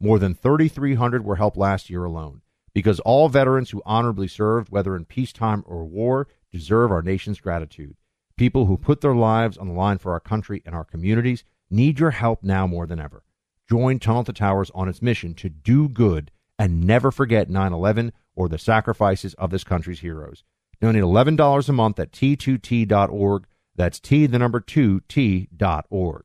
More than 3,300 were helped last year alone because all veterans who honorably served, whether in peacetime or war, deserve our nation's gratitude. People who put their lives on the line for our country and our communities need your help now more than ever. Join Tunnel to Towers on its mission to do good and never forget 9 11 or the sacrifices of this country's heroes. Donate $11 a month at t2t.org. That's T, the number 2, T.org.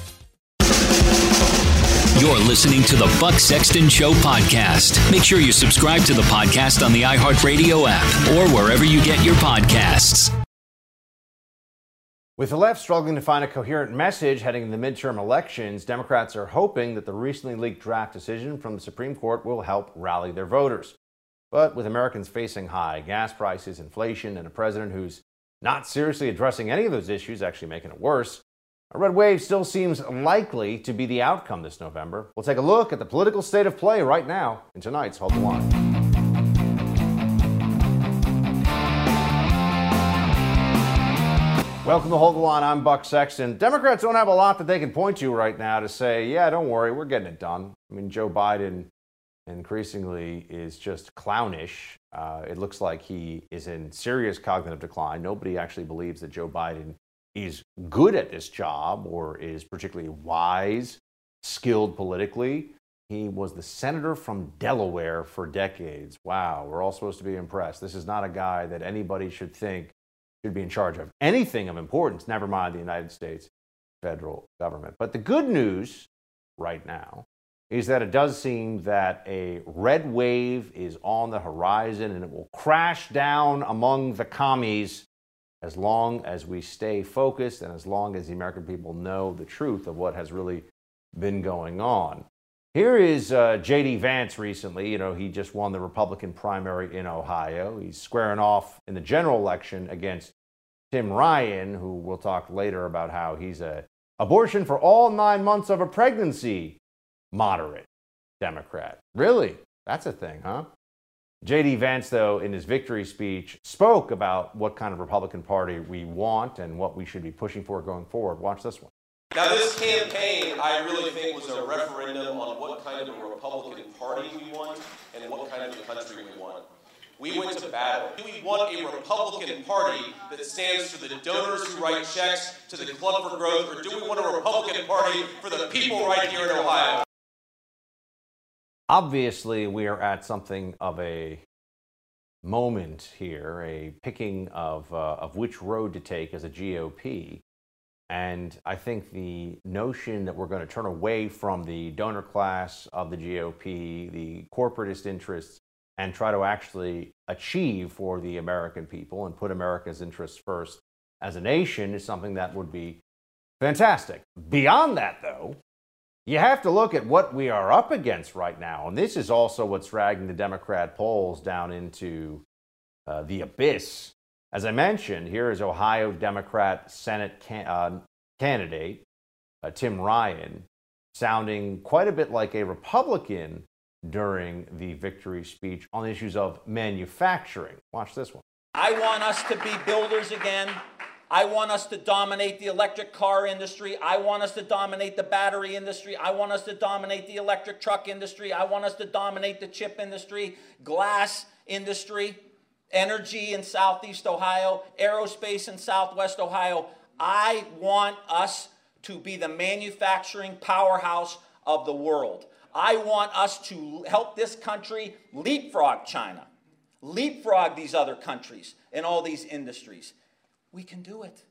You're listening to the Buck Sexton Show podcast. Make sure you subscribe to the podcast on the iHeartRadio app or wherever you get your podcasts. With the left struggling to find a coherent message heading into the midterm elections, Democrats are hoping that the recently leaked draft decision from the Supreme Court will help rally their voters. But with Americans facing high gas prices, inflation, and a president who's not seriously addressing any of those issues, actually making it worse, a red wave still seems likely to be the outcome this November. We'll take a look at the political state of play right now in tonight's Hold the Line. Welcome to Hold the Line. I'm Buck Sexton. Democrats don't have a lot that they can point to right now to say, yeah, don't worry, we're getting it done. I mean, Joe Biden increasingly is just clownish. Uh, it looks like he is in serious cognitive decline. Nobody actually believes that Joe Biden is good at this job or is particularly wise, skilled politically. He was the senator from Delaware for decades. Wow, we're all supposed to be impressed. This is not a guy that anybody should think should be in charge of anything of importance, never mind the United States federal government. But the good news right now is that it does seem that a red wave is on the horizon and it will crash down among the commies as long as we stay focused and as long as the American people know the truth of what has really been going on. Here is uh, J.D. Vance recently. You know, he just won the Republican primary in Ohio. He's squaring off in the general election against Tim Ryan, who we'll talk later about how he's a abortion for all nine months of a pregnancy moderate Democrat. Really? That's a thing, huh? J.D. Vance, though, in his victory speech, spoke about what kind of Republican Party we want and what we should be pushing for going forward. Watch this one. Now, this campaign, I really think, was a referendum on what kind of a Republican Party we want and what kind of a country we want. We went to battle. Do we want a Republican Party that stands for the donors who write checks to the Club for Growth, or do we want a Republican Party for the people right here in Ohio? Obviously, we are at something of a moment here, a picking of, uh, of which road to take as a GOP. And I think the notion that we're going to turn away from the donor class of the GOP, the corporatist interests, and try to actually achieve for the American people and put America's interests first as a nation is something that would be fantastic. Beyond that, though, you have to look at what we are up against right now. And this is also what's dragging the Democrat polls down into uh, the abyss. As I mentioned, here is Ohio Democrat Senate can- uh, candidate uh, Tim Ryan sounding quite a bit like a Republican during the victory speech on issues of manufacturing. Watch this one. I want us to be builders again. I want us to dominate the electric car industry. I want us to dominate the battery industry. I want us to dominate the electric truck industry. I want us to dominate the chip industry, glass industry, energy in Southeast Ohio, aerospace in Southwest Ohio. I want us to be the manufacturing powerhouse of the world. I want us to help this country leapfrog China, leapfrog these other countries in all these industries. We can do it.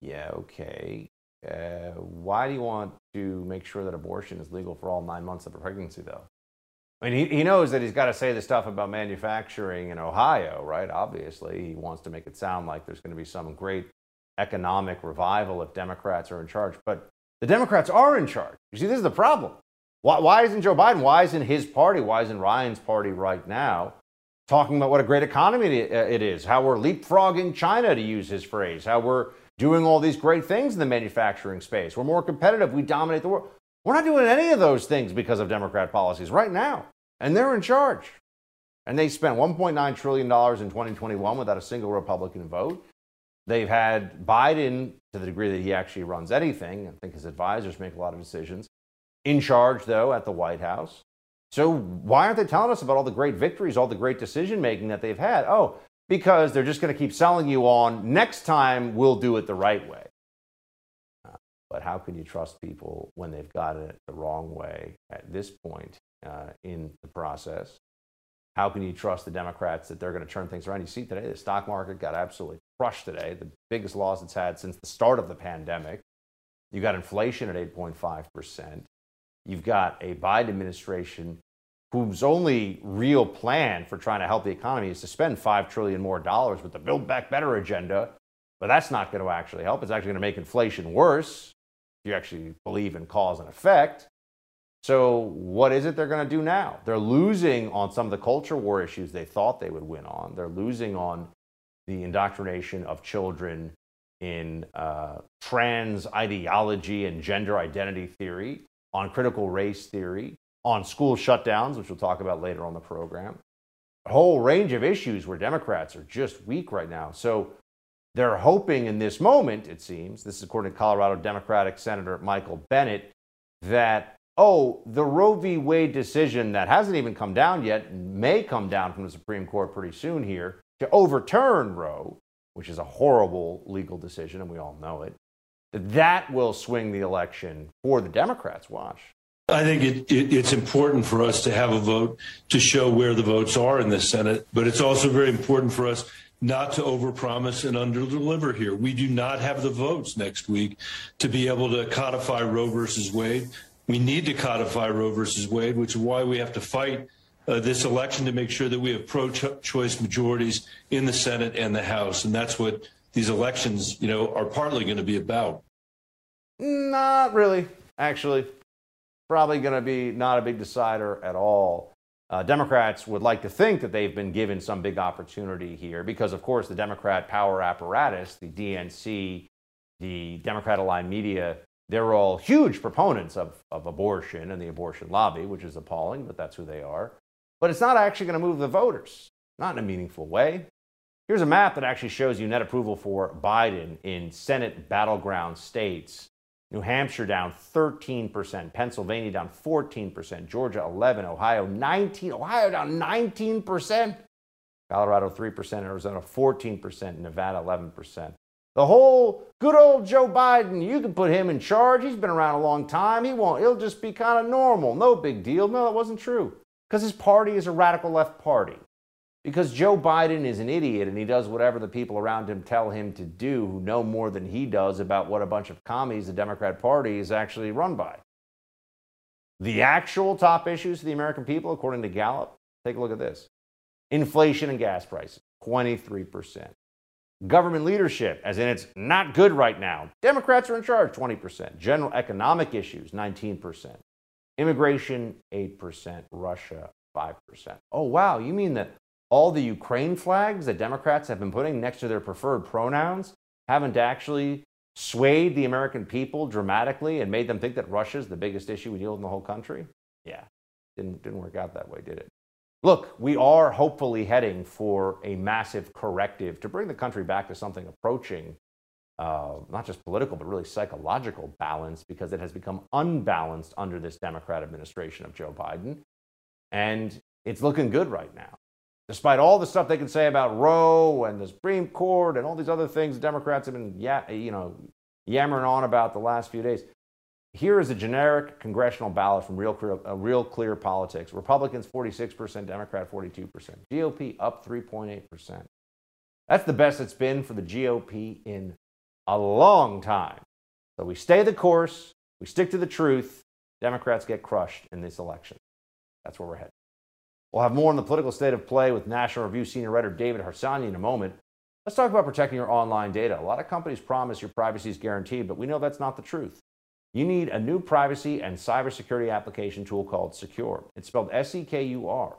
Yeah, okay. Uh, why do you want to make sure that abortion is legal for all nine months of a pregnancy, though? I mean, he, he knows that he's got to say the stuff about manufacturing in Ohio, right? Obviously, he wants to make it sound like there's going to be some great economic revival if Democrats are in charge. But the Democrats are in charge. You see, this is the problem. Why, why isn't Joe Biden, why isn't his party, why isn't Ryan's party right now talking about what a great economy uh, it is, how we're leapfrogging China, to use his phrase, how we're doing all these great things in the manufacturing space. We're more competitive. We dominate the world. We're not doing any of those things because of Democrat policies right now. And they're in charge. And they spent $1.9 trillion in 2021 without a single Republican vote. They've had Biden, to the degree that he actually runs anything, I think his advisors make a lot of decisions, in charge, though, at the White House. So why aren't they telling us about all the great victories, all the great decision making that they've had? Oh, because they're just going to keep selling you on next time we'll do it the right way. Uh, but how can you trust people when they've got it the wrong way at this point uh, in the process? How can you trust the Democrats that they're going to turn things around? You see today, the stock market got absolutely crushed today, the biggest loss it's had since the start of the pandemic. You got inflation at 8.5%. You've got a Biden administration whose only real plan for trying to help the economy is to spend 5 trillion more dollars with the Build Back Better agenda. But that's not going to actually help. It's actually going to make inflation worse. If you actually believe in cause and effect. So, what is it they're going to do now? They're losing on some of the culture war issues they thought they would win on. They're losing on the indoctrination of children in uh, trans ideology and gender identity theory on critical race theory, on school shutdowns, which we'll talk about later on the program. A whole range of issues where Democrats are just weak right now. So they're hoping in this moment, it seems, this is according to Colorado Democratic Senator Michael Bennet, that, oh, the Roe v. Wade decision that hasn't even come down yet, may come down from the Supreme Court pretty soon here, to overturn Roe, which is a horrible legal decision, and we all know it, that will swing the election for the Democrats. Watch. I think it, it, it's important for us to have a vote to show where the votes are in the Senate, but it's also very important for us not to overpromise and underdeliver here. We do not have the votes next week to be able to codify Roe versus Wade. We need to codify Roe versus Wade, which is why we have to fight uh, this election to make sure that we have pro-choice majorities in the Senate and the House, and that's what these elections, you know, are partly going to be about. Not really, actually. Probably going to be not a big decider at all. Uh, Democrats would like to think that they've been given some big opportunity here because, of course, the Democrat power apparatus, the DNC, the Democrat aligned media, they're all huge proponents of, of abortion and the abortion lobby, which is appalling, but that's who they are. But it's not actually going to move the voters, not in a meaningful way. Here's a map that actually shows you net approval for Biden in Senate battleground states. New Hampshire down 13%, Pennsylvania down 14%, Georgia 11, Ohio 19, Ohio down 19%, Colorado 3%, Arizona 14%, Nevada 11%. The whole good old Joe Biden, you can put him in charge. He's been around a long time. He won't, he'll just be kind of normal. No big deal. No, that wasn't true. Because his party is a radical left party. Because Joe Biden is an idiot and he does whatever the people around him tell him to do, who know more than he does about what a bunch of commies the Democrat Party is actually run by. The actual top issues to the American people, according to Gallup, take a look at this inflation and gas prices, 23%. Government leadership, as in it's not good right now. Democrats are in charge, 20%. General economic issues, 19%. Immigration, 8%. Russia, 5%. Oh, wow. You mean that all the Ukraine flags that Democrats have been putting next to their preferred pronouns haven't actually swayed the American people dramatically and made them think that Russia's the biggest issue we deal with in the whole country? Yeah, didn't, didn't work out that way, did it? Look, we are hopefully heading for a massive corrective to bring the country back to something approaching uh, not just political, but really psychological balance because it has become unbalanced under this Democrat administration of Joe Biden. And it's looking good right now. Despite all the stuff they can say about Roe and the Supreme Court and all these other things Democrats have been you know, yammering on about the last few days, here is a generic congressional ballot from Real Clear, uh, Real Clear Politics. Republicans 46%, Democrat 42%. GOP up 3.8%. That's the best it's been for the GOP in a long time. So we stay the course, we stick to the truth. Democrats get crushed in this election. That's where we're headed. We'll have more on the political state of play with National Review senior writer David Harsanyi in a moment. Let's talk about protecting your online data. A lot of companies promise your privacy is guaranteed, but we know that's not the truth. You need a new privacy and cybersecurity application tool called Sekur. It's spelled S E K U R.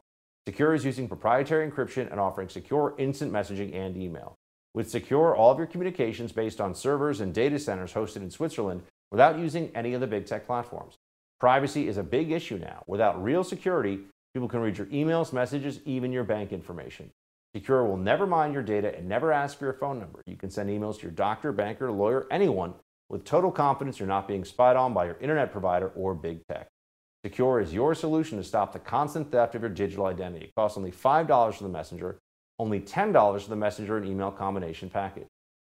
Sekur is using proprietary encryption and offering secure instant messaging and email. With Sekur, all of your communications based on servers and data centers hosted in Switzerland without using any of the big tech platforms. Privacy is a big issue now. Without real security, people can read your emails, messages, even your bank information. Sekur will never mine your data and never ask for your phone number. You can send emails to your doctor, banker, lawyer, anyone with total confidence you're not being spied on by your internet provider or big tech. Sekur is your solution to stop the constant theft of your digital identity. It costs only $5 for the messenger, only $10 for the messenger and email combination package.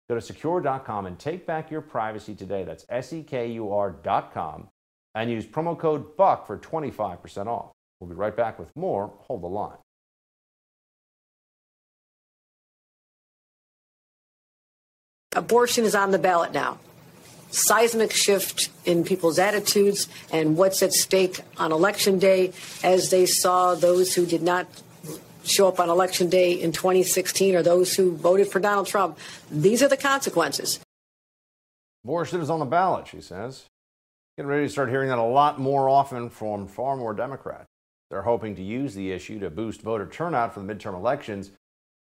Go to sekur.com and take back your privacy today. That's S E K U R.com and use promo code BUCK for 25% off. We'll be right back with more. Hold the line. Abortion is on the ballot now seismic shift in people's attitudes and what's at stake on election day as they saw those who did not show up on election day in 2016 or those who voted for Donald Trump. These are the consequences. Abortion is on the ballot, she says. Getting ready to start hearing that a lot more often from far more Democrats. They're hoping to use the issue to boost voter turnout for the midterm elections,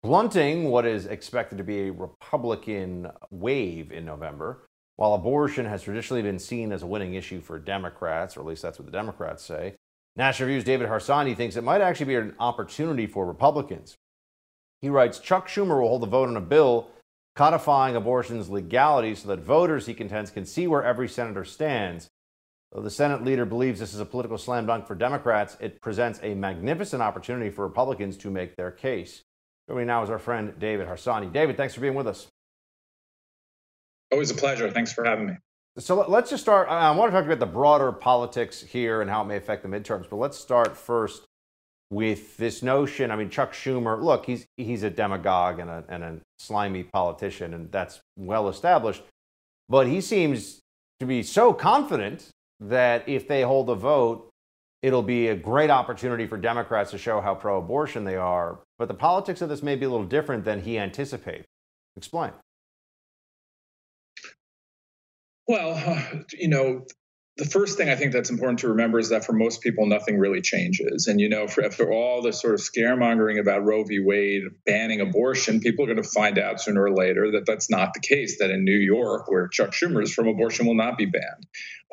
blunting what is expected to be a Republican wave in November. While abortion has traditionally been seen as a winning issue for Democrats, or at least that's what the Democrats say, National Review's David Harsanyi thinks it might actually be an opportunity for Republicans. He writes Chuck Schumer will hold a vote on a bill codifying abortion's legality so that voters, he contends, can see where every senator stands. Though the Senate leader believes this is a political slam dunk for Democrats, it presents a magnificent opportunity for Republicans to make their case. Joining me now is our friend David Harsanyi. David, thanks for being with us. Always a pleasure. Thanks for having me. So let's just start. I want to talk about the broader politics here and how it may affect the midterms, but let's start first with this notion. I mean, Chuck Schumer, look, he's, he's a demagogue and a, and a slimy politician, and that's well established. But he seems to be so confident that if they hold a vote, it'll be a great opportunity for Democrats to show how pro abortion they are. But the politics of this may be a little different than he anticipates. Explain. Well, you know, the first thing I think that's important to remember is that for most people, nothing really changes. And, you know, for, after all the sort of scaremongering about Roe v. Wade banning abortion, people are going to find out sooner or later that that's not the case, that in New York, where Chuck Schumer is from, abortion will not be banned.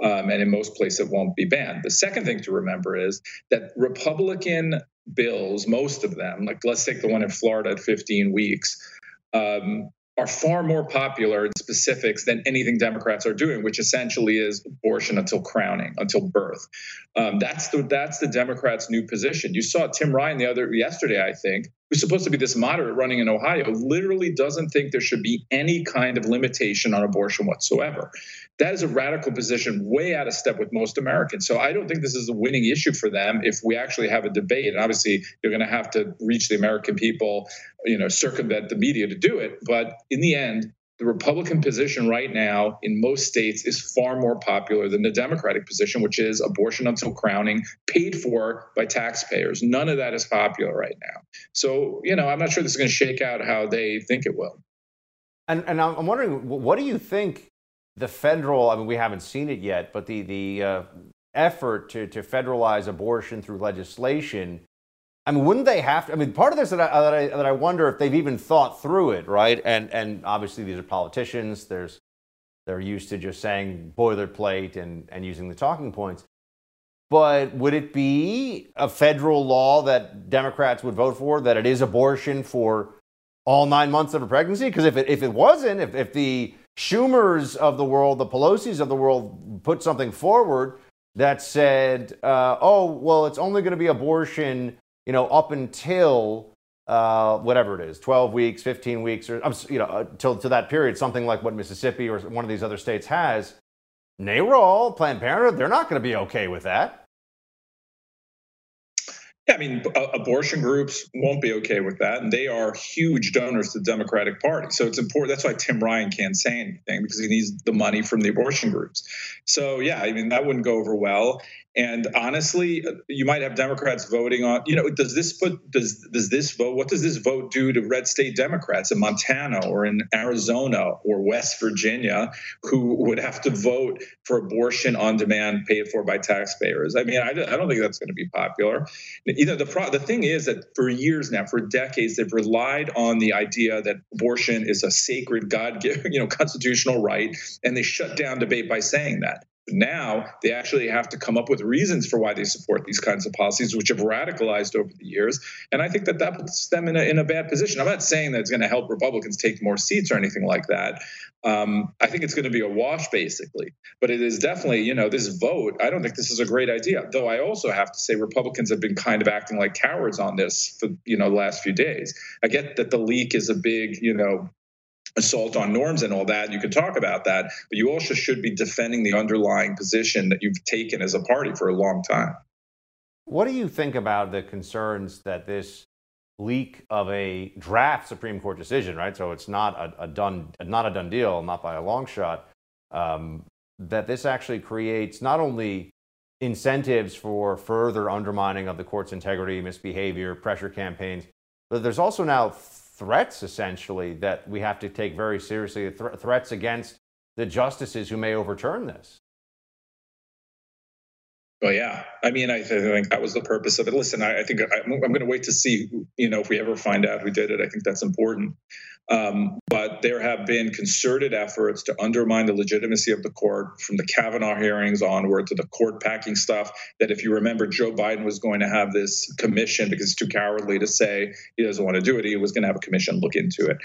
Um, and in most places, it won't be banned. The second thing to remember is that Republican bills, most of them, like let's take the one in Florida at 15 weeks, um, are far more popular in specifics than anything Democrats are doing, which essentially is abortion until crowning, until birth. Um, that's the that's the Democrats' new position. You saw Tim Ryan the other yesterday, I think, who's supposed to be this moderate running in Ohio, literally doesn't think there should be any kind of limitation on abortion whatsoever. That is a radical position, way out of step with most Americans. So I don't think this is a winning issue for them if we actually have a debate. And obviously, you're going to have to reach the American people, you know, circumvent the media to do it. But in the end, the Republican position right now in most states is far more popular than the Democratic position, which is abortion until crowning, paid for by taxpayers. None of that is popular right now. So, you know, I'm not sure this is going to shake out how they think it will. And, and I'm wondering, what do you think the federal, I mean, we haven't seen it yet, but the, the uh, effort to, to federalize abortion through legislation I mean, wouldn't they have to? I mean, part of this that I, that I, that I wonder if they've even thought through it, right? And and obviously these are politicians. There's they're used to just saying boilerplate and and using the talking points. But would it be a federal law that Democrats would vote for that it is abortion for all nine months of a pregnancy? Because if it if it wasn't, if if the Schumers of the world, the Pelosi's of the world put something forward that said, uh, oh well, it's only going to be abortion you know, up until uh, whatever it is, 12 weeks, 15 weeks, or you know, uh, to that period, something like what Mississippi or one of these other states has. NARAL, Planned Parenthood, they're not going to be okay with that. Yeah, I mean, uh, abortion groups won't be okay with that, and they are huge donors to the Democratic Party. So it's important. That's why Tim Ryan can't say anything because he needs the money from the abortion groups. So yeah, I mean that wouldn't go over well. And honestly, you might have Democrats voting on, you know, does this put does does this vote what does this vote do to red state Democrats in Montana or in Arizona or West Virginia who would have to vote for abortion on demand paid for by taxpayers? I mean, I, I don't think that's going to be popular. You know, the pro, the thing is that for years now, for decades, they've relied on the idea that abortion is a sacred God given, you know, constitutional right, and they shut down debate by saying that. Now they actually have to come up with reasons for why they support these kinds of policies, which have radicalized over the years. And I think that that puts them in a, in a bad position. I'm not saying that it's going to help Republicans take more seats or anything like that. Um, I think it's going to be a wash, basically. But it is definitely, you know, this vote, I don't think this is a great idea. Though I also have to say Republicans have been kind of acting like cowards on this for, you know, the last few days. I get that the leak is a big, you know, assault on norms and all that. You can talk about that, but you also should be defending the underlying position that you've taken as a party for a long time. What do you think about the concerns that this leak of a draft Supreme Court decision, right? So it's not a, a done, not a done deal, not by a long shot. Um, that this actually creates not only incentives for further undermining of the court's integrity, misbehavior, pressure campaigns, but there's also now threats essentially that we have to take very seriously th- threats against the justices who may overturn this. Well, yeah. I mean, I, think that was the purpose of it. Listen, I, I think I, am going to wait to see, you know, if we ever find out who did it. I think that's important. Um, but there have been concerted efforts to undermine the legitimacy of the court from the Kavanaugh hearings onward to the court packing stuff. That, if you remember, Joe Biden was going to have this commission because it's too cowardly to say he doesn't want to do it. He was going to have a commission look into it.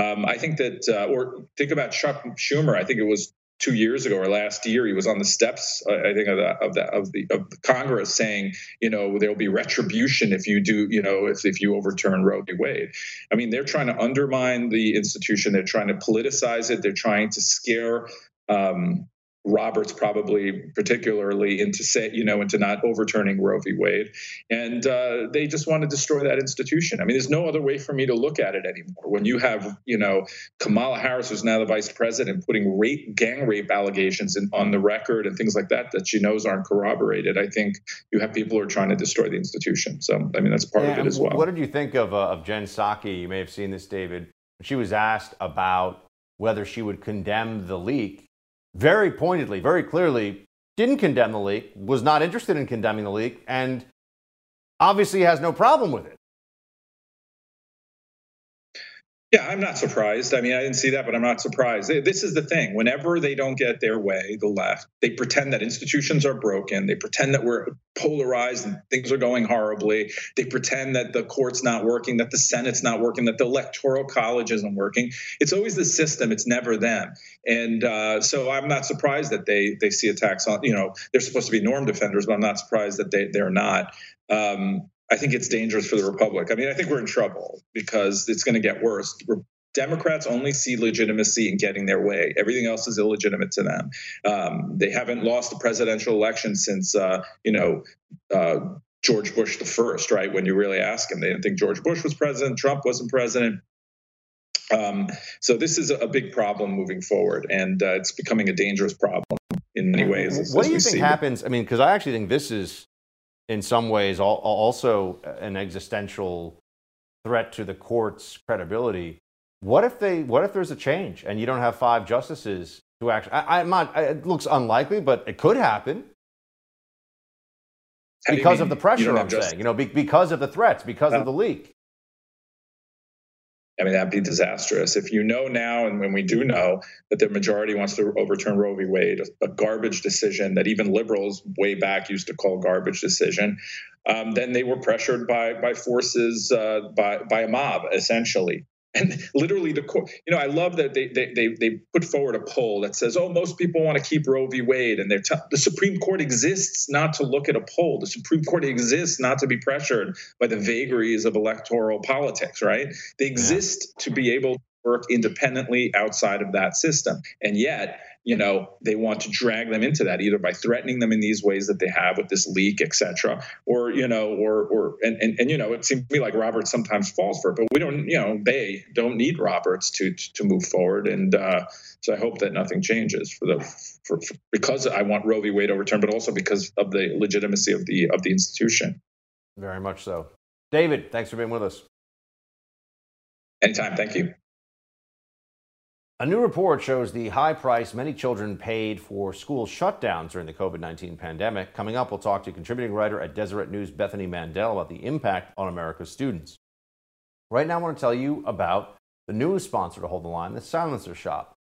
Um, I think that, uh, or think about Chuck Schumer. I think it was two years ago or last year, he was on the steps, I think, of the of the of the of Congress saying, you know, there will be retribution if you do, you know, if if you overturn Roe v. Wade. I mean, they're trying to undermine the institution. They're trying to politicize it. They're trying to scare. Um, Roberts probably particularly into say you know into not overturning Roe v. Wade, and uh, they just want to destroy that institution. I mean, there's no other way for me to look at it anymore. When you have you know Kamala Harris, who's now the vice president, putting rape, gang rape allegations in, on the record and things like that that she knows aren't corroborated, I think you have people who are trying to destroy the institution. So I mean, that's part yeah, of it as well. What did you think of uh, of Jen Psaki? You may have seen this, David. She was asked about whether she would condemn the leak very pointedly, very clearly, didn't condemn the leak, was not interested in condemning the leak, and obviously has no problem with it. Yeah, I'm not surprised. I mean, I didn't see that, but I'm not surprised. This is the thing. Whenever they don't get their way, the left, they pretend that institutions are broken. They pretend that we're polarized and things are going horribly. They pretend that the court's not working, that the Senate's not working, that the electoral college isn't working. It's always the system. It's never them. And uh, so I'm not surprised that they they see attacks on. You know, they're supposed to be norm defenders, but I'm not surprised that they they're not. Um, I think it's dangerous for the Republic. I mean, I think we're in trouble because it's going to get worse. Democrats only see legitimacy in getting their way. Everything else is illegitimate to them. Um, they haven't lost a presidential election since, uh, you know, uh, George Bush the first, right? When you really ask them, they didn't think George Bush was president, Trump wasn't president. Um, so this is a big problem moving forward, and uh, it's becoming a dangerous problem in many ways. As, what do you think happens? I mean, because I actually think this is, in some ways, also an existential threat to the court's credibility. What if they? What if there's a change and you don't have five justices who actually? I, am not. It looks unlikely, but it could happen because of the pressure. I'm saying, you know, be, because of the threats, because of the leak. I mean, that'd be disastrous. If you know now, and when we do know that the majority wants to overturn Roe v. Wade, a, garbage decision that even liberals way back used to call garbage decision, um, then they were pressured by by forces uh, by by a mob essentially and literally the court you know i love that they, they they they put forward a poll that says oh most people want to keep roe v. Wade and they're t- the supreme court exists not to look at a poll. The supreme court exists not to be pressured by the vagaries of electoral politics right? They exist to be able to work independently outside of that system. And yet you know they want to drag them into that either by threatening them in these ways that they have with this leak etc or you know or or and, and and you know it seems to me like roberts sometimes falls for it but we don't you know they don't need roberts to to move forward. And uh, so i hope that nothing changes for the for, for, because i want roe v. Wade overturned but also because of the legitimacy of the of the institution. Very much so. David thanks for being with us. Anytime. Thank you a new report shows the high price many children paid for school shutdowns during the COVID 19 pandemic. Coming up, we'll talk to contributing writer at Deseret News, Bethany Mandel, about the impact on America's students. Right now, I want to tell you about the newest sponsor to hold the line, the Silencer Shop.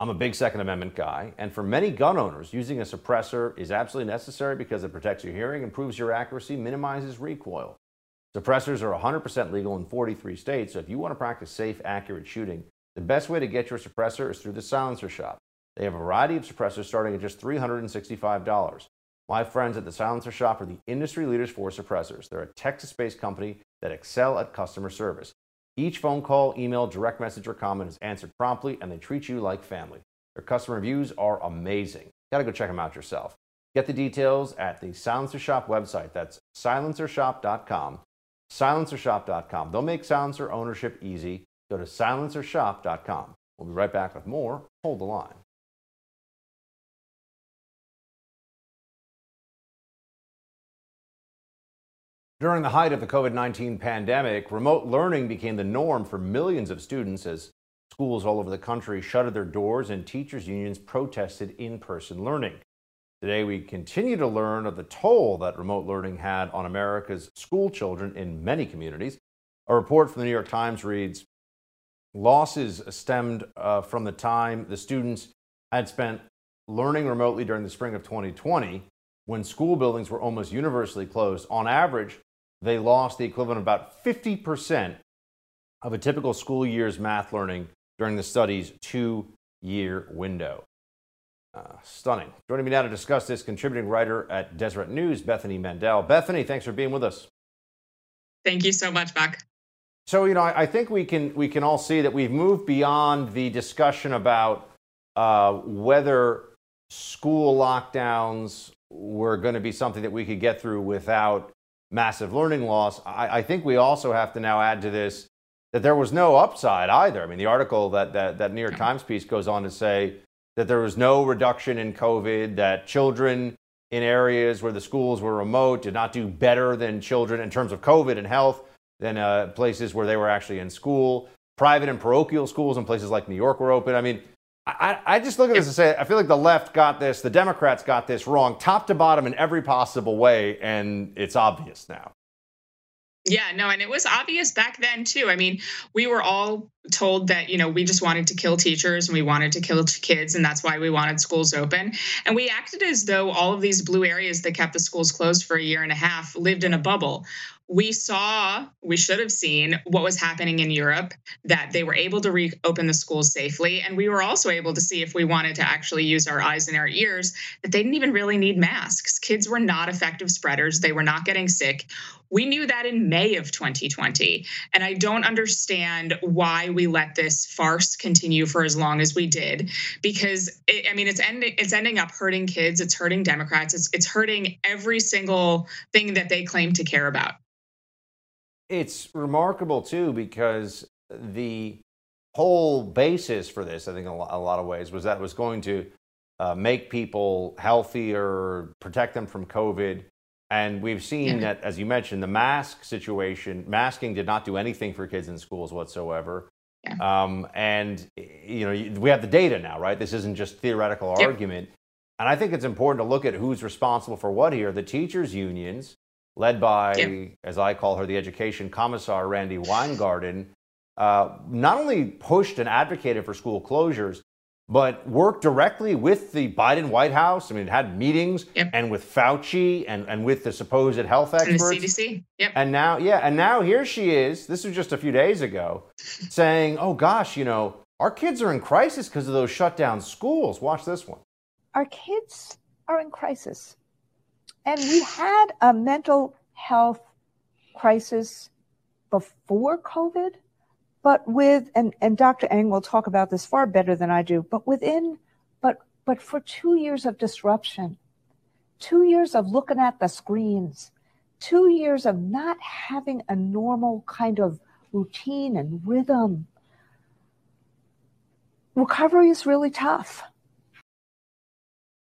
I'm a big Second Amendment guy, and for many gun owners, using a suppressor is absolutely necessary because it protects your hearing, improves your accuracy, minimizes recoil. Suppressors are 100% legal in 43 states, so if you want to practice safe, accurate shooting, the best way to get your suppressor is through the Silencer Shop. They have a variety of suppressors starting at just $365. My friends at the Silencer Shop are the industry leaders for suppressors. They're a Texas based company that excel at customer service. Each phone call, email, direct message, or comment is answered promptly, and they treat you like family. Their customer reviews are amazing. Gotta go check them out yourself. Get the details at the Silencer Shop website. That's silencershop.com. Silencershop.com. They'll make silencer ownership easy. Go to silencershop.com. We'll be right back with more. Hold the line. During the height of the COVID 19 pandemic, remote learning became the norm for millions of students as schools all over the country shuttered their doors and teachers' unions protested in person learning. Today, we continue to learn of the toll that remote learning had on America's school children in many communities. A report from the New York Times reads Losses stemmed uh, from the time the students had spent learning remotely during the spring of 2020 when school buildings were almost universally closed. On average, they lost the equivalent of about 50% of a typical school year's math learning during the study's two year window. Uh, stunning. Joining me now to discuss this, contributing writer at Deseret News, Bethany Mandel. Bethany, thanks for being with us. Thank you so much, Buck. So you know, I, I, think we can we can all see that we've moved beyond the discussion about uh, whether school lockdowns were going to be something that we could get through without massive learning loss. I, I, think we also have to now add to this that there was no upside either. I mean, the article that that, that New York Times piece goes on to say that there was no reduction in COVID, that children in areas where the schools were remote did not do better than children in terms of COVID and health than uh, places where they were actually in school. Private and parochial schools in places like New York were open. I mean, I, I just look at this and say, I feel like the left got this, the Democrats got this wrong, top to bottom in every possible way, and it's obvious now. Yeah, no, and it was obvious back then too. I mean, we were all told that, you know, we just wanted to kill teachers and we wanted to kill kids, and that's why we wanted schools open. And we acted as though all of these blue areas that kept the schools closed for a year and a half lived in a bubble we saw, we should have seen what was happening in Europe, that they were able to reopen the schools safely. And we were also able to see if we wanted to actually use our eyes and our ears that they didn't even really need masks. Kids were not effective spreaders, they were not getting sick. We knew that in May of 2020. And I don't understand why we let this farce continue for as long as we did. Because it, I mean, it's ending it's ending up hurting kids, it's hurting Democrats, it's it's hurting every single thing that they claim to care about it's remarkable too because the whole basis for this, I think, in a lot of ways, was that it was going to uh, make people healthier, protect them from COVID. And we've seen yeah. that, as you mentioned, the mask situation, masking did not do anything for kids in schools whatsoever. Yeah. Um, and you know, we have the data now, right? This isn't just theoretical yep. argument. And I think it's important to look at who's responsible for what here. The teachers' unions led by, yeah. as I call her, the education commissar, Randi Weingarten, uh, not only pushed and advocated for school closures, but worked directly with the Biden White House. I mean, had meetings yep. and with Fauci and, and with the supposed health experts. And the CDC. Yep. And now, yeah, and now here she is. This was just a few days ago, saying, "Oh gosh, you know, our kids are in crisis because of those shut down schools." Watch this one. Our kids are in crisis and we had a mental health crisis before COVID, but with, and, and Dr. Eng will talk about this far better than I do, but within, but, but for two years of disruption, two years of looking at the screens, two years of not having a normal kind of routine and rhythm, recovery is really tough.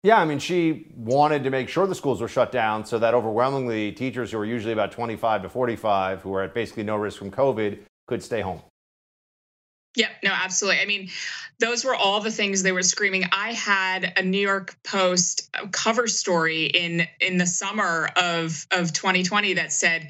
Yeah, I mean, she wanted to make sure the schools were shut down so that overwhelmingly teachers who are usually about 25 to 45, who are at basically no risk from COVID, could stay home. Yeah, no, absolutely. I mean, those were all the things they were screaming. I had a New York Post cover story in in the summer of of 2020 that said,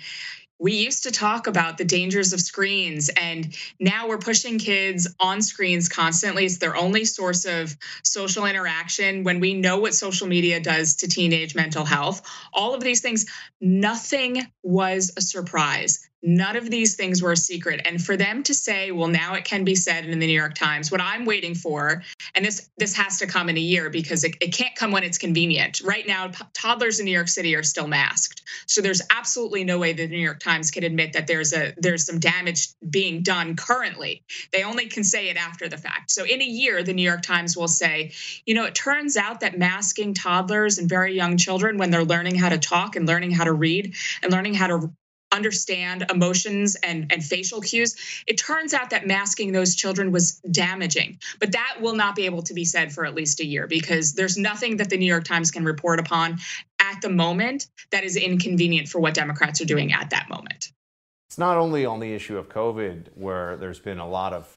we used to talk about the dangers of screens and now we're pushing kids on screens constantly. It's their only source of social interaction. When we know what social media does to teenage mental health all of these things nothing was a surprise None of these things were a secret. And for them to say, well, now it can be said in the New York Times, what I'm waiting for, and this this has to come in a year because it, it can't come when it's convenient. Right now, toddlers in New York City are still masked. So there's absolutely no way the New York Times can admit that there's a there's some damage being done currently. They only can say it after the fact. So in a year, the New York Times will say, you know, it turns out that masking toddlers and very young children when they're learning how to talk and learning how to read and learning how to understand emotions and, and facial cues. It turns out that masking those children was damaging, but that will not be able to be said for at least a year because there's nothing that the New York Times can report upon at the moment that is inconvenient for what Democrats are doing at that moment. It's not only on the issue of COVID where there's been a lot of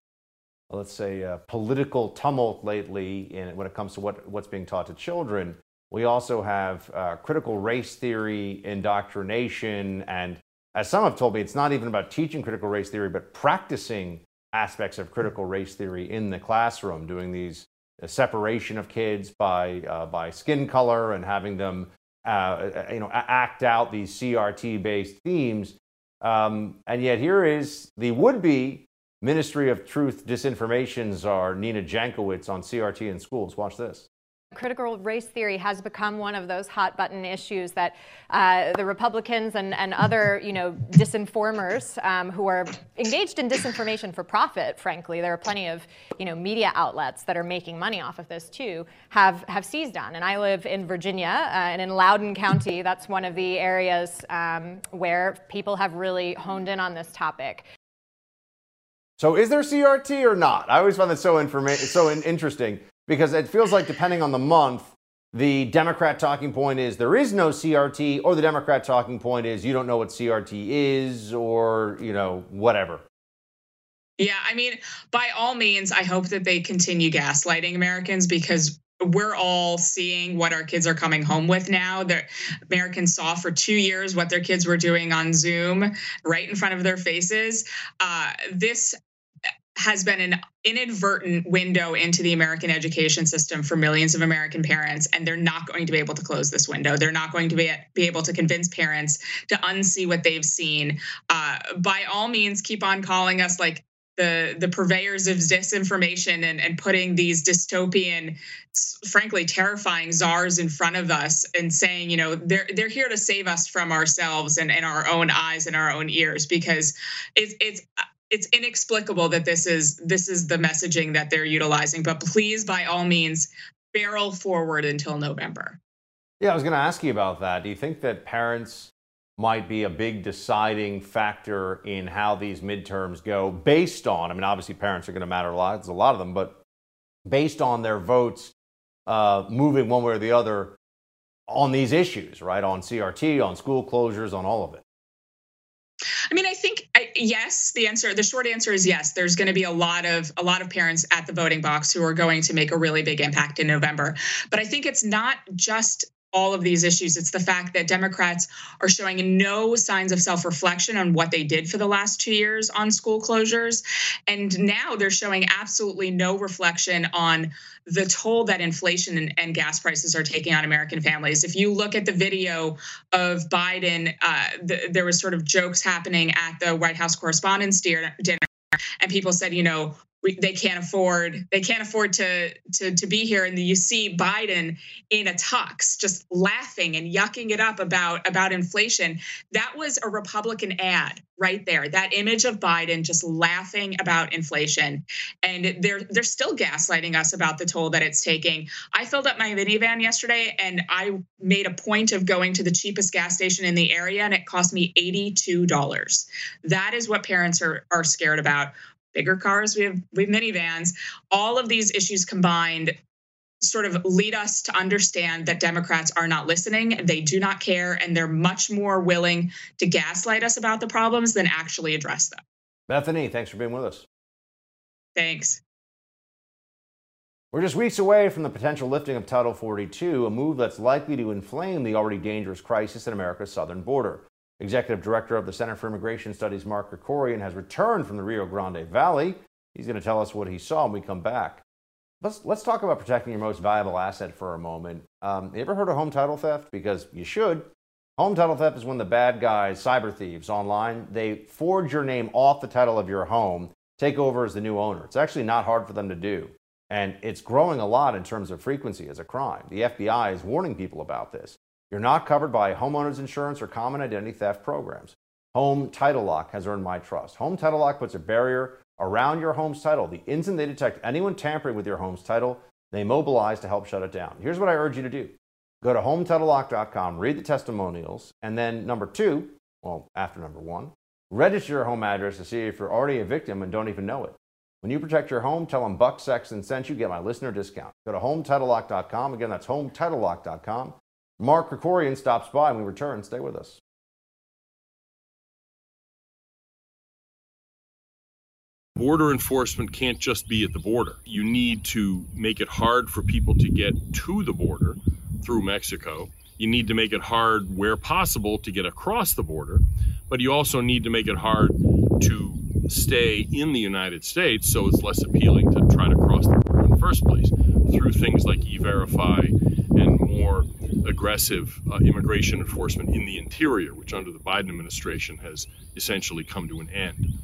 let's say uh, political tumult lately in, when it comes to what, what's being taught to children. We also have uh, critical race theory indoctrination and as some have told me, it's not even about teaching critical race theory, but practicing aspects of critical race theory in the classroom, doing these uh, separation of kids by, uh, by skin color and having them uh, uh you know, act out these CRT based themes. Um, and yet, here is the would be Ministry of Truth Disinformation czar, Nina Jankowicz, on CRT in schools. Watch this. Critical race theory has become one of those hot button issues that uh, the Republicans and, and other, you know, disinformers um, who are engaged in disinformation for profit, frankly, there are plenty of, you know, media outlets that are making money off of this too, have, have seized on. And I live in Virginia uh, and in Loudoun County, that's one of the areas um, where people have really honed in on this topic. So is there CRT or not? I always find that so, informa- so interesting because it feels like depending on the month, the Democrat talking point is there is no CRT, or the Democrat talking point is you don't know what CRT is, or you know whatever. Yeah, I mean, by all means, I hope that they continue gaslighting Americans because we're all seeing what our kids are coming home with now. The Americans saw for two years what their kids were doing on Zoom right in front of their faces. Uh, this has been an inadvertent window into the American education system for millions of American parents, and they're not going to be able to close this window. They're not going to be, be able to convince parents to unsee what they've seen. Uh, by all means, keep on calling us like the the purveyors of disinformation and, and putting these dystopian frankly terrifying czars in front of us and saying you know they're they're here to save us from ourselves and, and our own eyes and our own ears because it's it's it's inexplicable that this is this is the messaging that they're utilizing but please by all means barrel forward until november yeah i was going to ask you about that do you think that parents might be a big deciding factor in how these midterms go based on, I mean, obviously parents are going to matter a lot, there's a lot of them, but based on their votes uh, moving one way or the other on these issues, right? On CRT, on school closures, on all of it. I mean, I think I, yes. The answer, the short answer is yes. There's going to be a lot of a lot of parents at the voting box who are going to make a really big impact in November. But I think it's not just all of these issues. It's the fact that Democrats are showing no signs of self reflection on what they did for the last two years on school closures. And now they're showing absolutely no reflection on the toll that inflation and, and gas prices are taking on American families. If you look at the video of Biden, uh, the, there was sort of jokes happening at the White House Correspondents' dinner and people said, you know, they can't afford they can't afford to to to be here. And you see Biden in a tux just laughing and yucking it up about about inflation. That was a republican ad right there. That image of Biden just laughing about inflation. And they're they're still gaslighting us about the toll that it's taking. I filled up my minivan yesterday and i made a point of going to the cheapest gas station in the area and it cost me $82 that is what parents are are scared about bigger cars, we have we have minivans. All of these issues combined sort of lead us to understand that Democrats are not listening, they do not care, and they're much more willing to gaslight us about the problems than actually address them. Bethany, thanks for being with us. Thanks. We're just weeks away from the potential lifting of Title 42, a move that's likely to inflame the already dangerous crisis at America's southern border. Executive Director of the Center for Immigration Studies, Mark Krikorian, has returned from the Rio Grande Valley. He's going to tell us what he saw when we come back. Let's, let's talk about protecting your most valuable asset for a moment. Um, you ever heard of home title theft? Because you should. Home title theft is when the bad guys, cyber thieves online, they forge your name off the title of your home, take over as the new owner. It's actually not hard for them to do. And it's growing a lot in terms of frequency as a crime. The FBI is warning people about this. You're not covered by homeowners insurance or common identity theft programs. Home Title Lock has earned my trust. Home Title Lock puts a barrier around your home's title. The instant they detect anyone tampering with your home's title, they mobilize to help shut it down. Here's what I urge you to do go to hometitlelock.com, read the testimonials, and then number two, well, after number one, register your home address to see if you're already a victim and don't even know it. When you protect your home, tell them Buck Sexton sent you, get my listener discount. Go to hometitlelock.com. Again, that's hometitlelock.com. Mark Krikorian stops by and we return. Stay with us. Border enforcement can't just be at the border. You need to make it hard for people to get to the border through Mexico. You need to make it hard where possible to get across the border, but you also need to make it hard to stay in the United States so it's less appealing to try to cross the border in the first place through things like e verify more aggressive uh, immigration enforcement in the interior, which under the Biden administration has essentially come to an end.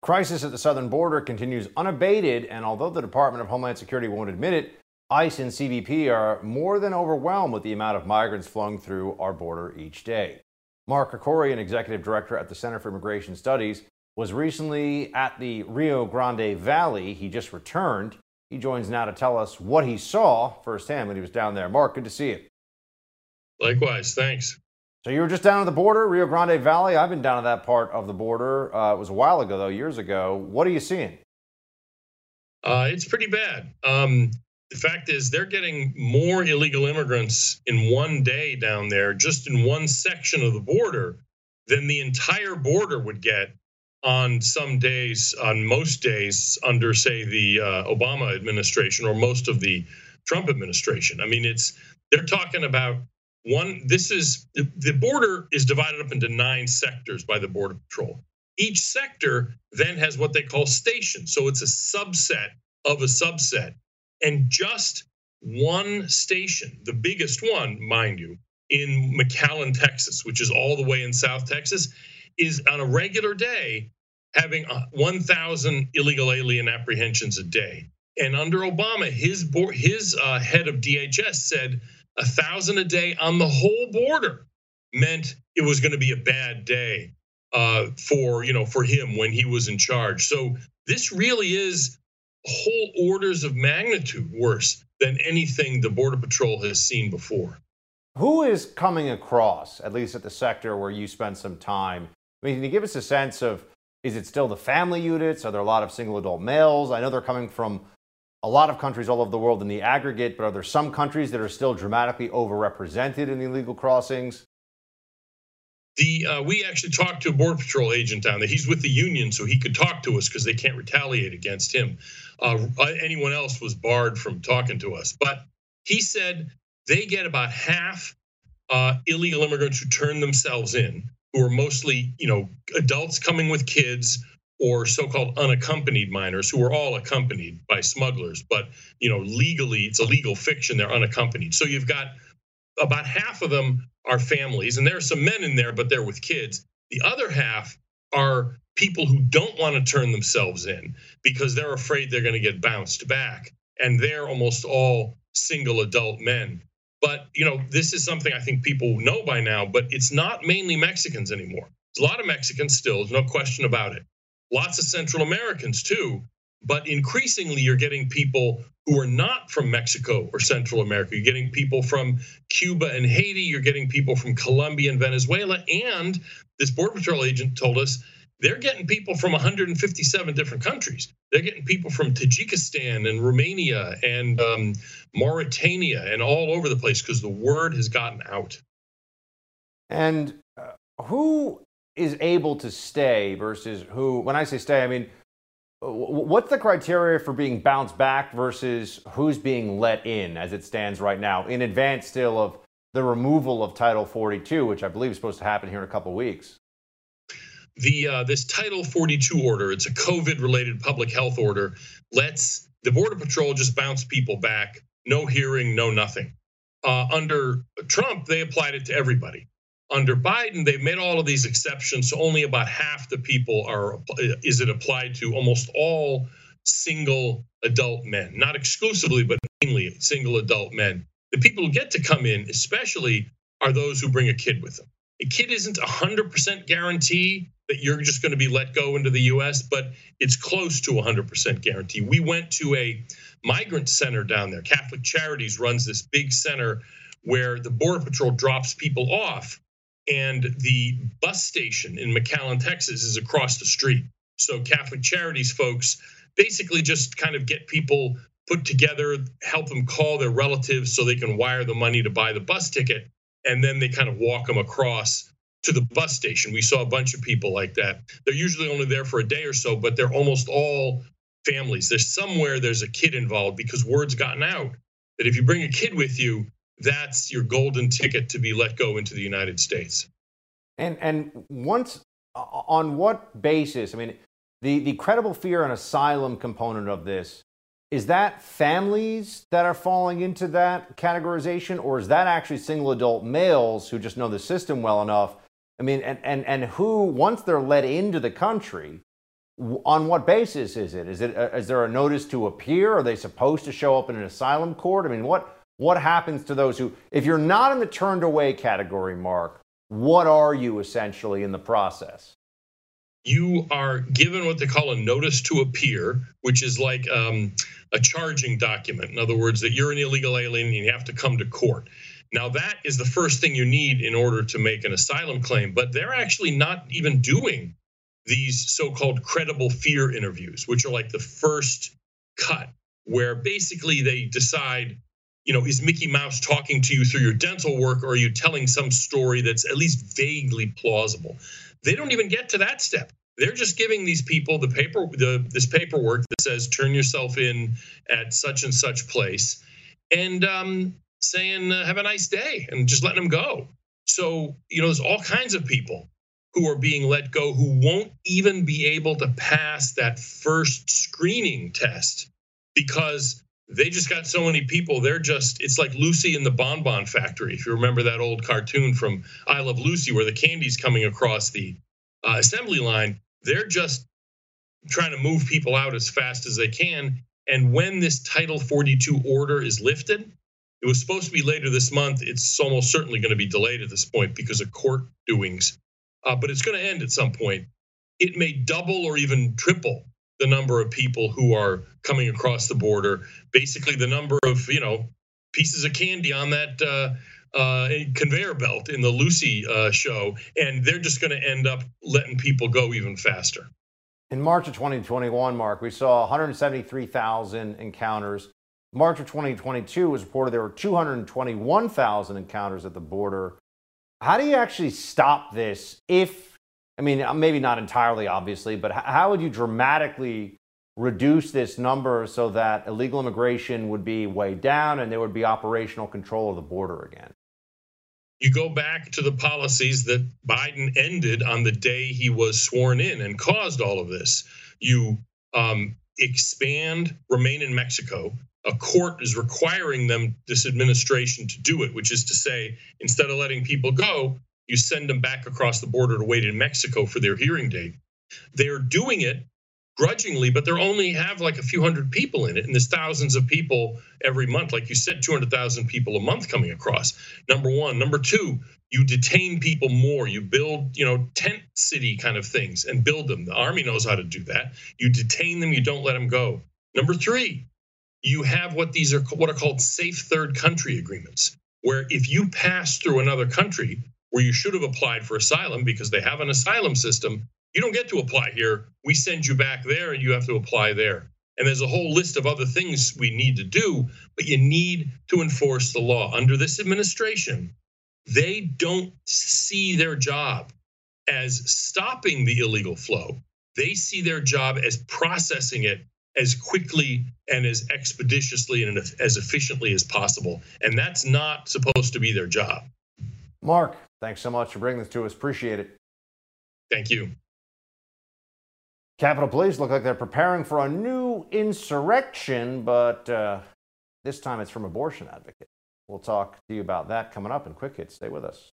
Crisis at the southern border continues unabated, and although the Department of Homeland Security won't admit it, ICE and CBP are more than overwhelmed with the amount of migrants flowing through our border each day. Mark Krikorian, executive director at the Center for Immigration Studies, was recently at the Rio Grande Valley. He just returned. He joins now to tell us what he saw firsthand when he was down there. Mark, good to see you. Likewise, thanks. So you were just down at the border, Rio Grande Valley. I've been down to that part of the border. Uh, it was a while ago, though, years ago. What are you seeing? Uh, it's pretty bad. Um, the fact is, they're getting more illegal immigrants in one day down there, just in one section of the border, than the entire border would get on some days, on most days under, say, the uh, Obama administration or most of the Trump administration. I mean, it's they're talking about one. This is the border is divided up into nine sectors by the Border Patrol. each sector then has what they call stations. So it's a subset of a subset. And just one station, the biggest one, mind you, in McAllen, Texas, which is all the way in South Texas, is on a regular day having 1,000 illegal alien apprehensions a day. And under Obama, his board, his uh, head of DHS said a thousand a day on the whole border meant it was going to be a bad day uh, for you know for him when he was in charge. So this really is whole orders of magnitude worse than anything the Border Patrol has seen before. Who is coming across, at least at the sector where you spend some time? I mean, can you give us a sense of is it still the family units? Are there a lot of single adult males? I know they're coming from a lot of countries all over the world in the aggregate, but are there some countries that are still dramatically overrepresented in the illegal crossings? The uh, we actually talked to a border patrol agent down there. He's with the union, so he could talk to us because they can't retaliate against him. Uh, anyone else was barred from talking to us, but he said they get about half uh, illegal immigrants who turn themselves in, who are mostly you know adults coming with kids or so-called unaccompanied minors who are all accompanied by smugglers. But you know legally it's a legal fiction they're unaccompanied. So you've got about half of them are families and there are some men in there but they're with kids. The other half are people who don't want to turn themselves in because they're afraid they're going to get bounced back. And they're almost all single adult men but you know this is something i think people know by now but it's not mainly mexicans anymore there's a lot of mexicans still there's no question about it lots of Central Americans too. But increasingly, you're getting people who are not from Mexico or Central America. You're getting people from Cuba and Haiti. You're getting people from Colombia and Venezuela. And this Border Patrol agent told us they're getting people from 157 different countries. They're getting people from Tajikistan and Romania and um, Mauritania and all over the place because the word has gotten out. And uh, who is able to stay versus who, when I say stay, I mean, what's the criteria for being bounced back versus who's being let in as it stands right now, in advance still of the removal of Title 42, which I believe is supposed to happen here in a couple weeks? The uh, this Title 42 order, it's a COVID-related public health order, lets the Border Patrol just bounce people back, no hearing, no nothing. Uh, under Trump, they applied it to everybody under Biden, they've made all of these exceptions. So only about half the people are is it applied to. Almost all single adult men, not exclusively, but mainly single adult men. The people who get to come in, especially, are those who bring a kid with them. A kid isn't a hundred percent guarantee that you're just going to be let go into the U.S., but it's close to a hundred percent guarantee. We went to a migrant center down there. Catholic Charities runs this big center where the Border Patrol drops people off and the bus station in McAllen, Texas is across the street. So Catholic Charities folks basically just kind of get people put together, help them call their relatives so they can wire the money to buy the bus ticket, and then they kind of walk them across to the bus station. We saw a bunch of people like that. They're usually only there for a day or so, but they're almost all families. There's somewhere there's a kid involved because word's gotten out that if you bring a kid with you, that's your golden ticket to be let go into the United States. And and once on what basis? I mean, the the credible fear and asylum component of this is that families that are falling into that categorization, or is that actually single adult males who just know the system well enough? I mean, and and and who once they're let into the country, on what basis is it? Is it uh, is there a notice to appear? Are they supposed to show up in an asylum court? I mean, what what happens to those who, if you're not in the turned away category, Mark, what are you essentially in the process? You are given what they call a notice to appear, which is like um, a charging document. In other words, that you're an illegal alien and you have to come to court. Now, that is the first thing you need in order to make an asylum claim, but they're actually not even doing these so called credible fear interviews, which are like the first cut, where basically they decide you know, is Mickey Mouse talking to you through your dental work, or are you telling some story that's at least vaguely plausible? They don't even get to that step. They're just giving these people the paper, the this paperwork that says turn yourself in at such and such place, and um, saying uh, have a nice day, and just letting them go. So you know, there's all kinds of people who are being let go who won't even be able to pass that first screening test because they just got so many people. They're just, it's like Lucy in the Bonbon Factory. If you remember that old cartoon from I Love Lucy, where the candy's coming across the uh, assembly line, they're just trying to move people out as fast as they can. And when this Title 42 order is lifted, it was supposed to be later this month. It's almost certainly going to be delayed at this point because of court doings, uh, but it's going to end at some point. It may double or even triple the number of people who are coming across the border. Basically, the number of you know pieces of candy on that uh, uh, conveyor belt in the Lucy uh, show, and they're just going to end up letting people go even faster. In March of 2021, Mark, we saw 173,000 encounters. March of 2022 was reported there were 221,000 encounters at the border. How do you actually stop this if I mean, uh, maybe not entirely, obviously, but how would you dramatically reduce this number so that illegal immigration would be way down and there would be operational control of the border again? You go back to the policies that Biden ended on the day he was sworn in and caused all of this. You um, expand remain in Mexico. A court is requiring them, this administration, to do it, which is to say, instead of letting people go, you send them back across the border to wait in Mexico for their hearing date. They're doing it grudgingly, but they only have like a few hundred people in it, and there's thousands of people every month. Like you said, 200,000 people a month coming across. Number one. Number two, you detain people more. You build, you know, tent city kind of things and build them. The army knows how to do that. You detain them, you don't let them go. Number three, you have what these are what are called safe third country agreements, where if you pass through another country, where you should have applied for asylum because they have an asylum system. You don't get to apply here. We send you back there and you have to apply there. And there's a whole list of other things we need to do, but you need to enforce the law. Under this administration, they don't see their job as stopping the illegal flow. They see their job as processing it as quickly and as expeditiously and as efficiently as possible. And that's not supposed to be their job. Mark, Thanks so much for bringing this to us. Appreciate it. Thank you. Capitol Police look like they're preparing for a new insurrection, but uh, this time it's from abortion advocates. We'll talk to you about that coming up in Quick Hits. Stay with us.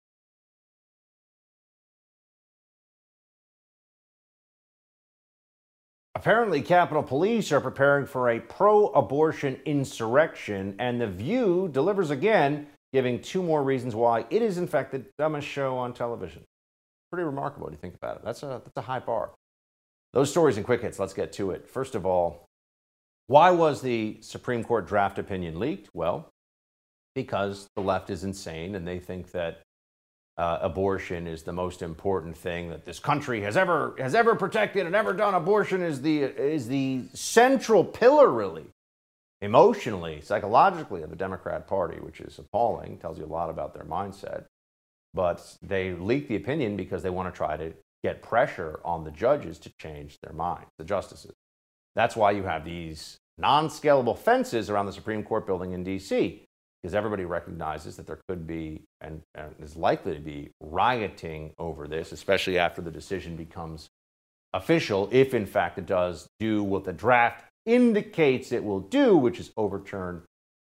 Apparently, Capitol Police are preparing for a pro abortion insurrection, and The View delivers again giving two more reasons why it is, in fact, the dumbest show on television. Pretty remarkable, if you think about it. That's a, that's a high bar. Those stories and quick hits, let's get to it. First of all, why was the Supreme Court draft opinion leaked? Well, because the left is insane and they think that uh, abortion is the most important thing that this country has ever has ever protected and ever done. Abortion is the is the central pillar, really, emotionally, psychologically of the Democrat Party, which is appalling, tells you a lot about their mindset. But they leak the opinion because they want to try to get pressure on the judges to change their minds, the justices. That's why you have these non scalable fences around the Supreme Court building in D.C., because everybody recognizes that there could be and, and is likely to be rioting over this, especially after the decision becomes official, if in fact it does do what the draft indicates it will do, which is overturn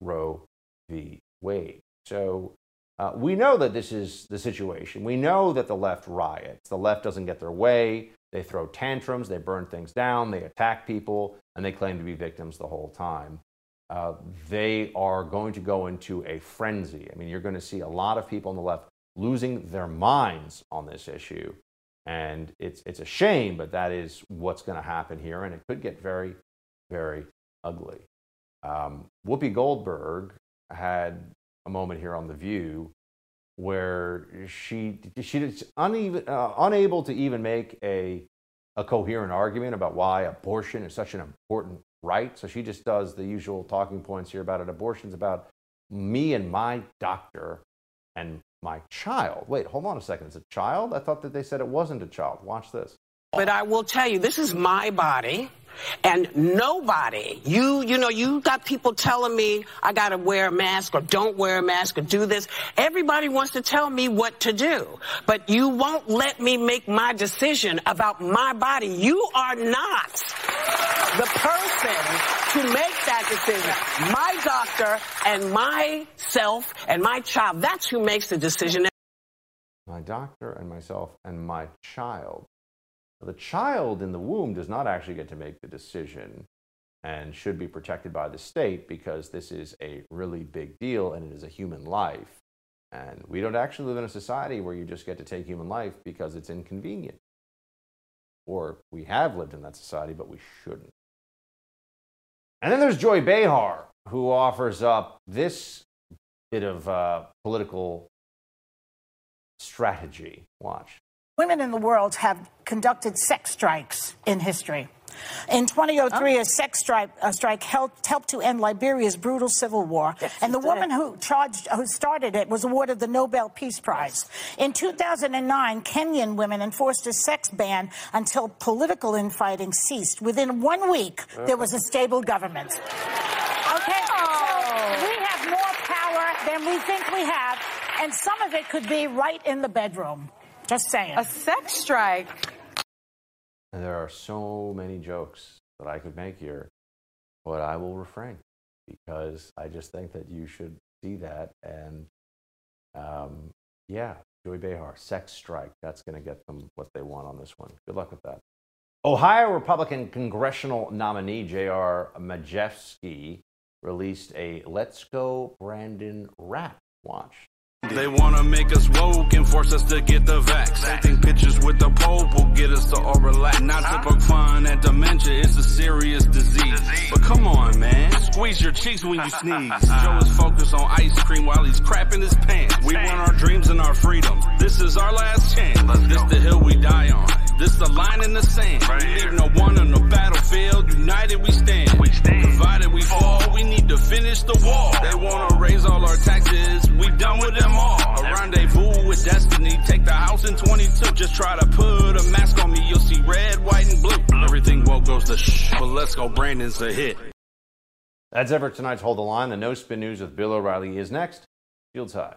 Roe v. Wade. So uh, we know that this is the situation. We know that the left riots. The left doesn't get their way. They throw tantrums, they burn things down, they attack people, and they claim to be victims the whole time. Uh, they are going to go into a frenzy. I mean, you're going to see a lot of people on the left losing their minds on this issue. And it's, it's a shame, but that is what's going to happen here. And it could get very, very ugly. Um, Whoopi Goldberg had a moment here on The View where she she's uneven, uh, unable to even make a, a coherent argument about why abortion is such an important right. So she just does the usual talking points here about it. Abortion's about me and my doctor and my child. Wait, hold on a second. It's a child? I thought that they said it wasn't a child. Watch this. But I will tell you, this is my body. And nobody, you, you know, you got people telling me I got to wear a mask or don't wear a mask or do this. Everybody wants to tell me what to do, but you won't let me make my decision about my body. You are not the person to make that decision. My doctor and myself and my child, that's who makes the decision. My doctor and myself and my child. The child in the womb does not actually get to make the decision and should be protected by the state because this is a really big deal and it is a human life. And we don't actually live in a society where you just get to take human life because it's inconvenient. Or we have lived in that society, but we shouldn't. And then there's Joy Behar, who offers up this bit of uh, political strategy. Watch. Women in the world have conducted sex strikes in history. In 2003, a sex strike, a strike helped, helped to end Liberia's brutal civil war, yes, and the woman who charged, who started it, was awarded the Nobel Peace Prize. In 2009, Kenyan women enforced a sex ban until political infighting ceased. Within one week, there was a stable government. Okay, so oh. we have more power than we think we have, and some of it could be right in the bedroom. Just saying. A sex strike. There are so many jokes that I could make here, but I will refrain because I just think that you should see that. And um, yeah, Joy Behar, sex strike. That's going to get them what they want on this one. Good luck with that. Ohio Republican congressional nominee J.R. Majewski released a Let's Go Brandon rap. Watch. They wanna make us woke and force us to get the vax. They think pictures with the Pope will get us to all relax. Not to poke fun at dementia, it's a serious disease. But come on, man, squeeze your cheeks when you sneeze. Joe is focused on ice cream while he's crapping his pants. We want our dreams and our freedom. This is our last chance. This the hill we die on. This the line in the sand. We leave no one on the battlefield. United we stand. We stand. Divided we fall. We need to finish the war. They wanna raise all our taxes. We done with them all. A rendezvous with destiny. Take the house in 22. Just try to put a mask on me. You'll see red, white, and blue. Everything woke goes to shh. But let's go. Brandon's a hit. That's it for tonight's Hold the Line. The No Spin News with Bill O'Reilly is next. Fields High.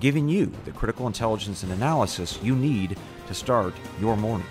giving you the critical intelligence and analysis you need to start your morning.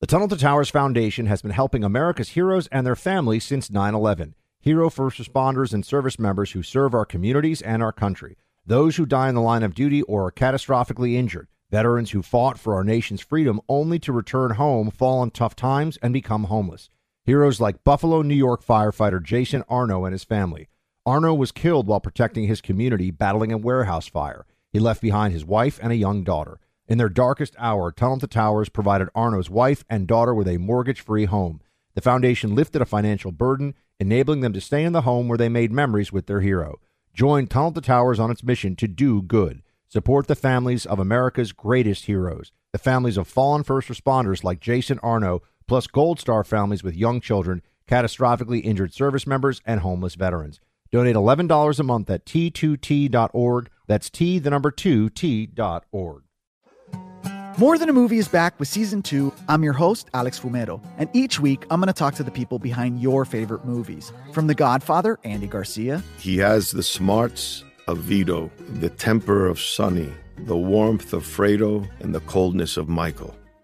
The Tunnel to Towers Foundation has been helping America's heroes and their families since 9 11. Hero first responders and service members who serve our communities and our country. Those who die in the line of duty or are catastrophically injured. Veterans who fought for our nation's freedom only to return home, fall in tough times, and become homeless. Heroes like Buffalo, New York firefighter Jason Arno and his family. Arno was killed while protecting his community battling a warehouse fire. He left behind his wife and a young daughter. In their darkest hour, Tunnel to Towers provided Arno's wife and daughter with a mortgage free home. The foundation lifted a financial burden, enabling them to stay in the home where they made memories with their hero. Join Tunnel to Towers on its mission to do good. Support the families of America's greatest heroes, the families of fallen first responders like Jason Arno, plus Gold Star families with young children, catastrophically injured service members, and homeless veterans. Donate $11 a month at t2t.org. That's T, the number 2, T.org. More Than a Movie is back with season two. I'm your host, Alex Fumero, and each week I'm going to talk to the people behind your favorite movies. From The Godfather, Andy Garcia. He has the smarts of Vito, the temper of Sonny, the warmth of Fredo, and the coldness of Michael.